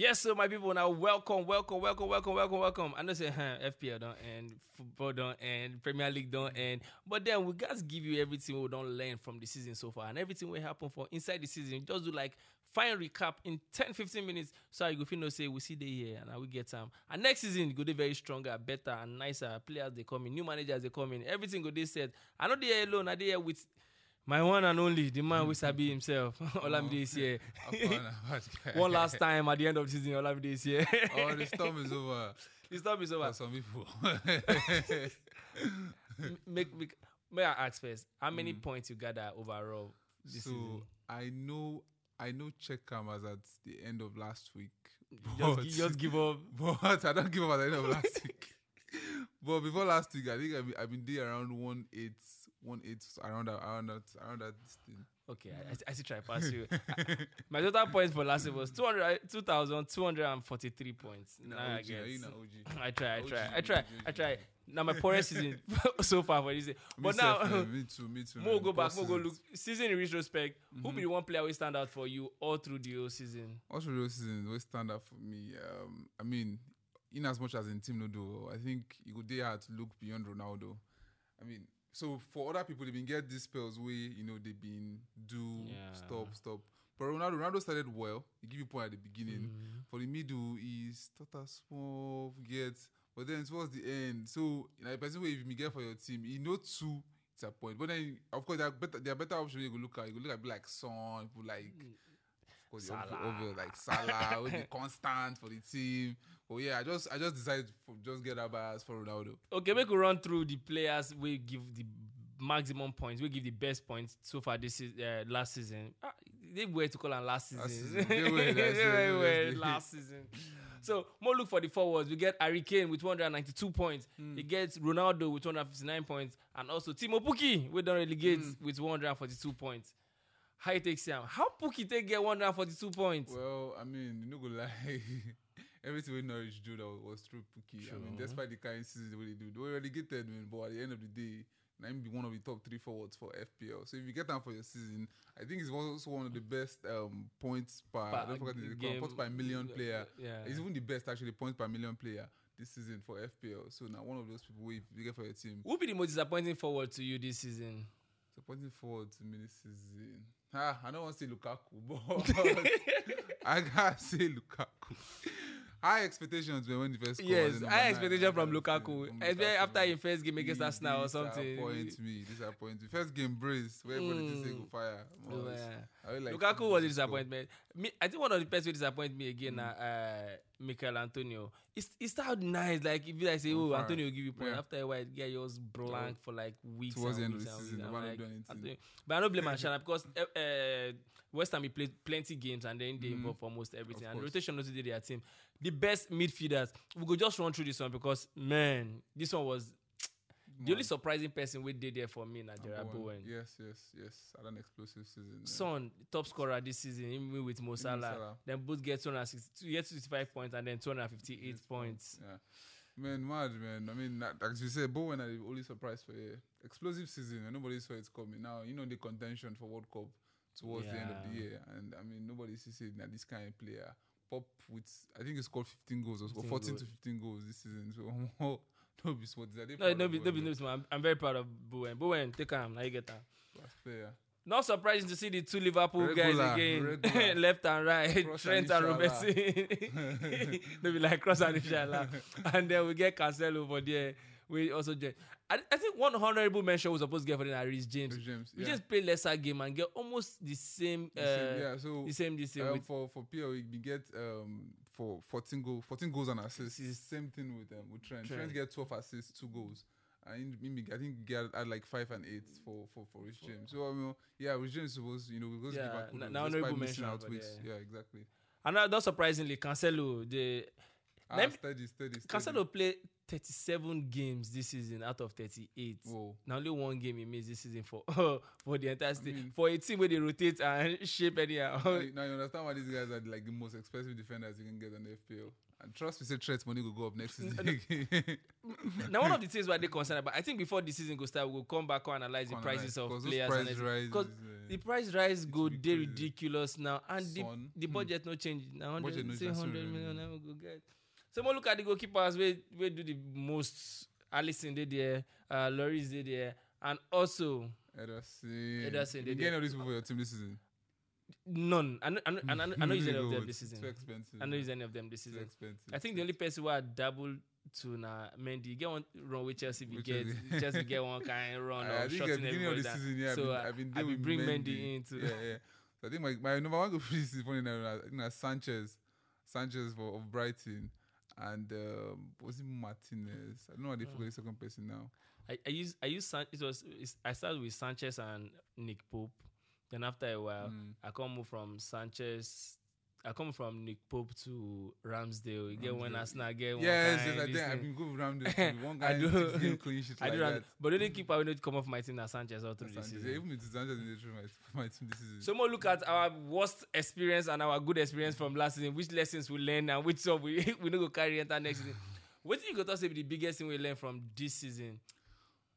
Yes, so my people, now welcome, welcome, welcome, welcome, welcome, welcome. I know say huh, FPL don't end, football don't end, Premier League don't mm-hmm. end, but then we guys give you everything we don't learn from the season so far and everything will happen for inside the season. Just do like fine recap in 10 15 minutes so you go feel no say we see the year and now we get time. And next season go dey very stronger, better and nicer. Players they come in, new managers they come in, everything go they said. I know they alone, I they here with my one and only, the man who sabi mm-hmm. himself. Olamide is here. Oh, one last time at the end of the season, Olamide is here. oh, the storm is over. the storm is over. For some people. Make, make, may I ask first, how many mm. points you gather overall this so season? I know I know Checkham was at the end of last week. Just, but- just give up. But I don't give up at the end of last week. But before last week, I think I've been, I've been there around one eight, one eight around that, around that, around that thing. Okay, I, I, I still try pass you. My total points for last year was 200 2,243 points. Now I OG, get. you know, I try, I OG, try, I try, OG, I try. Now my poorest season so far for this year. But Me now, self, me too, me too. Mo man. go back, Poor Mo go look. Season in retrospect, who Mm-hmm. be the one player will stand out for you all through the whole season? What's the real season always stand out for me? Um, I mean, in as much as in team no do, I think it would they had to look beyond Ronaldo. I mean, so for other people, they've been get these spells where you know they've been do Yeah. stop stop. But Ronaldo, Ronaldo started well. He give you point at the beginning. Mm-hmm. For the middle, he started small, get, but then towards the end, so like the person where if you get for your team, he know two. It's a point, but then of course there are better, there are better options you go look at. You go look at like Son, people like of course, Salah. obvious, like Salah, will be constant for the team. But yeah, I just I just decided to just get that bias for Ronaldo. Okay, make we run through the players we give the maximum points. We give the best points so far this is uh, last season. Ah, they were to call on last season. Last season. They were, They were, last season. So more look for the forwards. We get Harry Kane with 192 points. Hmm. He gets Ronaldo with 259 points, and also Teemu Pukki we don't relegate Hmm. with 142 points. How you take Sam? How Pukki take get 142 points? Well, I mean, you know, go lie. Everything we Norwich do that was, through Pukki. I mean, despite the kind of season they do, they were relegated, man. But at the end of the day, Naim be one of the top three forwards for FPL. So if you get them for your season, I think it's also one of the best um, points per. Per don't forget the game. points per million player. Yeah. It's even the best actually points per million player this season for FPL. So now one of those people if you get for your team. Who be the most disappointing forward to you this season? So pointing forward to me this season. Ah, I don't want to say Lukaku, but I gotta say Lukaku. High expectations man, when the first scored Yes, high expectation from Lukaku. from Lukaku. after his first game against Arsenal or something. Disappoint me, disappoint me. First game brace, where everybody just say go fire. Yeah. Like Lukaku was a disappointment. Me, I think one of the best who disappoint me Mm. again na uh, Michael Antonio. It's it started nice. Like if you like say, oh. Antonio will give you point. Yeah. After a while, the guy was blank for like weeks. Towards the end of the season, I'm like, doing anything. Antonio- But I don't blame Anshana because uh, West Ham he played plenty games and then they involved for almost everything. Mm. Of And course. rotation also did their team. The best midfielders. We could just run through this one because man, this one was the only surprising person we did there for me, na Jarrod Bowen. Yes, yes, yes. Had an explosive season. yeah. Son, top scorer this season, even with Mo Salah. Salah. Then both get 262, get 265 points and then 258 points. Yeah. Man, mad, man. I mean, as you said, Bowen are the only surprise for you. explosive season and nobody saw it coming. Now, you know, the contention for World Cup towards the end of the year. And I mean, nobody sees it that this kind of player pop with, I think he scored 15 goals or 14 goals. to 15 goals this season. So, don't be. Are No, no, be, no, be, no, I'm, I'm very proud of Bowen. Bowen, take him. Now you get that. Class player. Not surprising to see the two Liverpool Regular, guys again, left and right, Cross Trent and and. Robertson. they be like cross and inshallah, and then we get Cancelo over there. We also get. I, I think one honorable mention was supposed to get for them are Reece James. James. We just play lesser game and get almost the same. Uh, The same, yeah, so the same, the same. um, with, for for PL, we get um for 14 goal, 14 goals and assists. Assists. Same thing with um with Trent. Trent. Trent, get 12 assists, two goals. And I think get at like five and eight for for for Rich James. So I mean, yeah, Rich James was you know because Yeah, yeah, n- Liverpool now missing mention, out weeks. yeah. Yeah, exactly. and not, not surprisingly, Cancelo, the Ah, Let me- steady, steady, steady. Cancelo played 37 games this season out of 38. Whoa. Now only one game he missed this season for for the entire state. mean- for a team where they rotate and shape anyhow. Now, you- now you understand why these guys are like the most expensive defenders you can get on the FPL. And trust me, say threat money will go up next season. now one of the things why they concerned about, I think before the season go start, we'll come back and analyze the prices of of 'cause those players price and rises, because uh, the price rise go they ridiculous now, and the, Son, the hmm. budget no change. Now no hundred say change, hundred sorry, now we go get. So more look at the goalkeepers. We we do the most. Alisson did there, uh, Lloris did there, and also Ederson. Ederson, You they get any did. of these people for your team this season? none. I know, I know, I know, I know any of them this season. Too expensive. I know use any of them this season. Too expensive. I think the only person who I double to na Mendy you get one run with Chelsea. We get Chelsea. Get one kind of run I, I think at the shutting beginning of everybody the down. season, yeah, So, uh, I've been, I've been I bring Mendy. Mendy into yeah, yeah. So I think my, my number one goal for this is funny now. I think that's Sanchez, Sanchez for of Brighton, and um, was it Martinez? I don't know what they Mm. forgot the second person now. I, I use I use San, it was it's, I started with Sanchez and Nick Pope. Then after a while, Mm. I come move from Sanchez. I come from Nick Pope to Ramsdale. You get when Ramsdale. Arsenal get one Yes, yes, I think I've been good this. too. One I guy do. six game clean sheet I like do that. but the only keeper I need to come off my team is Sanchez all through this season. Even with Sanchez the team, my, my team this season. So more look at our worst experience and our good experience from last season. Which lessons we learn and which stuff we we no go carry enter next season. What do you go to say be the biggest thing we learn from this season?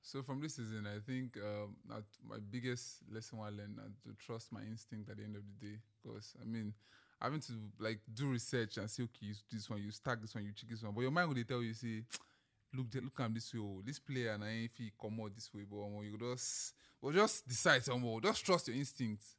So from this season, I think um, my biggest lesson I learned is to trust my instinct at the end of the day. Because I mean, having to like do research and say, okay, you this one, you stack this one, you check this one, but your mind will tell you, say, look, look am this way, oh, this player and I if he come out this way, but um, you just, well, just decide some more, just trust your instincts.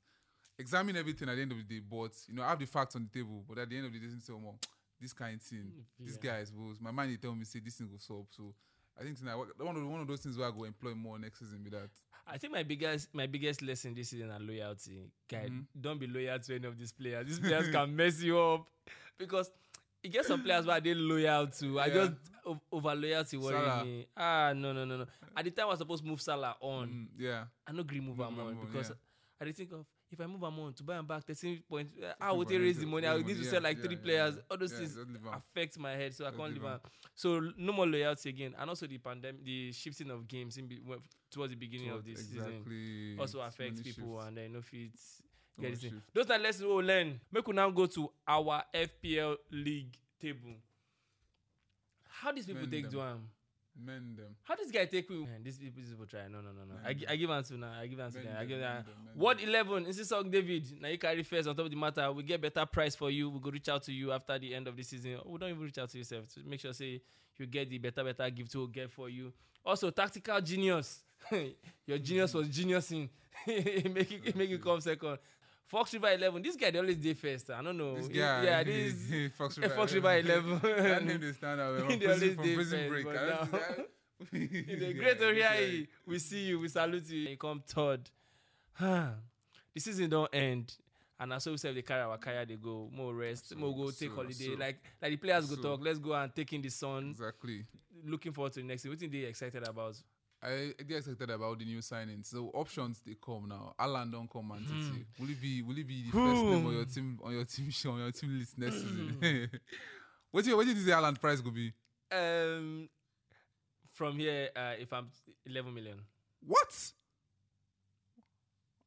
Examine everything at the end of the day, but you know, have the facts on the table. But at the end of the day, say, um, oh, this kind of thing, mm, this Yeah. guy is suppose my mind they tell me say this thing go solve. So I think tonight one of one of those things where I go employ more next season be that. I think my biggest my biggest lesson this season are loyalty. Guy, Mhm. don't be loyal to any of these players. These players can mess you up because you get some players where they loyal to. I Yeah. just o- over loyalty worry me. Ah no no no no. At the time I was supposed to move Salah on. Mm, yeah, I no agree move am on because yeah. I dey think of if I move am on to buy am back thirteen point. Uh, how 13 would they raise the money? I would need to sell like three players. All those things affect my head, so I can't am. am. So no more loyalty again, and also the pandemic, the shifting of games in be, well, towards the beginning of this season also So affects people and then no fit No get this thing. Those are lessons we will learn. Make we now go to our FPL league table. How these people take them. do am? Mend them. How this guy take me? Man, these people, these people try. No, no, no, no. I, I give answer now. I give answer now. I give mend that. them, mend What them. eleven? Is this song David? Now you carry first on top of the matter. We get better price for you. We go reach out to you after the end of the season. Oh, we don't even reach out to yourself. To make sure say you get the better better gift we'll get for you. Also, tactical genius. Your genius was geniusing. make it make it come second. Fox River Eleven. This guy they always day first. I don't know. This He- guy, yeah, this Fox eh, Fox River 11. that name they stand out from They prison, always from prison first, break. but I don't now- In the great area, we see you, we salute you. You come third. the season don't end. And as we say they carry our kaya, they go more rest, So- more go take so- holiday. so- like like the players go talk, let's go and take in the sun. Exactly. Looking forward to the next thing. What they excited about? I get excited about the new signings. So options they come now. Haaland don't come and Titi. Will it be will it be the first name on your team on your team show on your team list next season? what do you what do you think the Haaland price could be? Um, from here, uh, if I'm 11 million, What?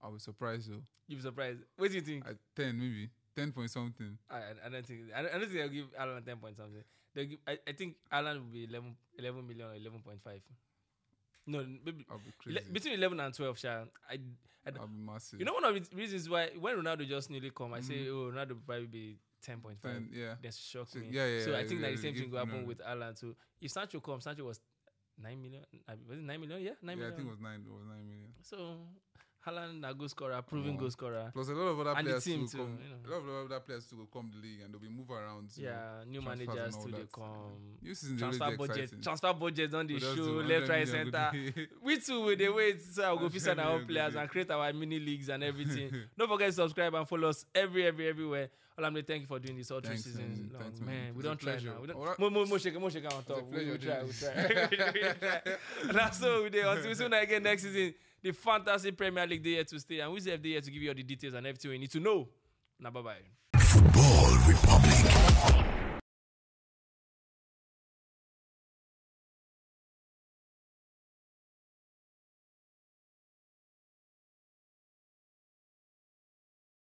I was surprised though. you be surprised. What do you think? At ten maybe. Ten point something. I, I, don't think I don't, I don't think I'll give Haaland 10 point something. They'll give, I, I think Haaland will be 11, 11 million or 11.5. No, maybe I'll be ele- crazy. between 11 and 12, Sha. I, I, be massive. you know, one of the reasons why when Ronaldo just nearly come, I say, Mhm. oh, Ronaldo will probably be 10.5. ten, yeah. That shocked So, me. yeah, yeah, so I think yeah, that the same thing will happen with Haaland too. If Sancho comes, Sancho was 9 million. Was it 9 million? Yeah, 9 yeah, million. I think it was nine. It was nine million. So, Haaland, a goal scorer, proven Oh. goal scorer. Plus a lot of other And the players team too, come. you know. A lot of other players too will come the league and they'll be move around. Yeah, new managers too. They come. New season Transfer dey budget, exciting. transfer budget on the show, left, 100 right, center. We too will they wait so I'll go 100 our players and create our mini leagues and everything. Don't forget to subscribe and follow us every, every, everywhere. All I'm thank you for doing this all three Thanks, seasons. man. Thanks, man. man. We don't try now. We don't, more, more, more shaking, more shaking on top. We, we try, we doing try. That's all we do. Until we soon again next season, the fantasy Premier League day to stay, and we say they here to give you all the details and everything you need to know. Now, bye bye. Football Republic.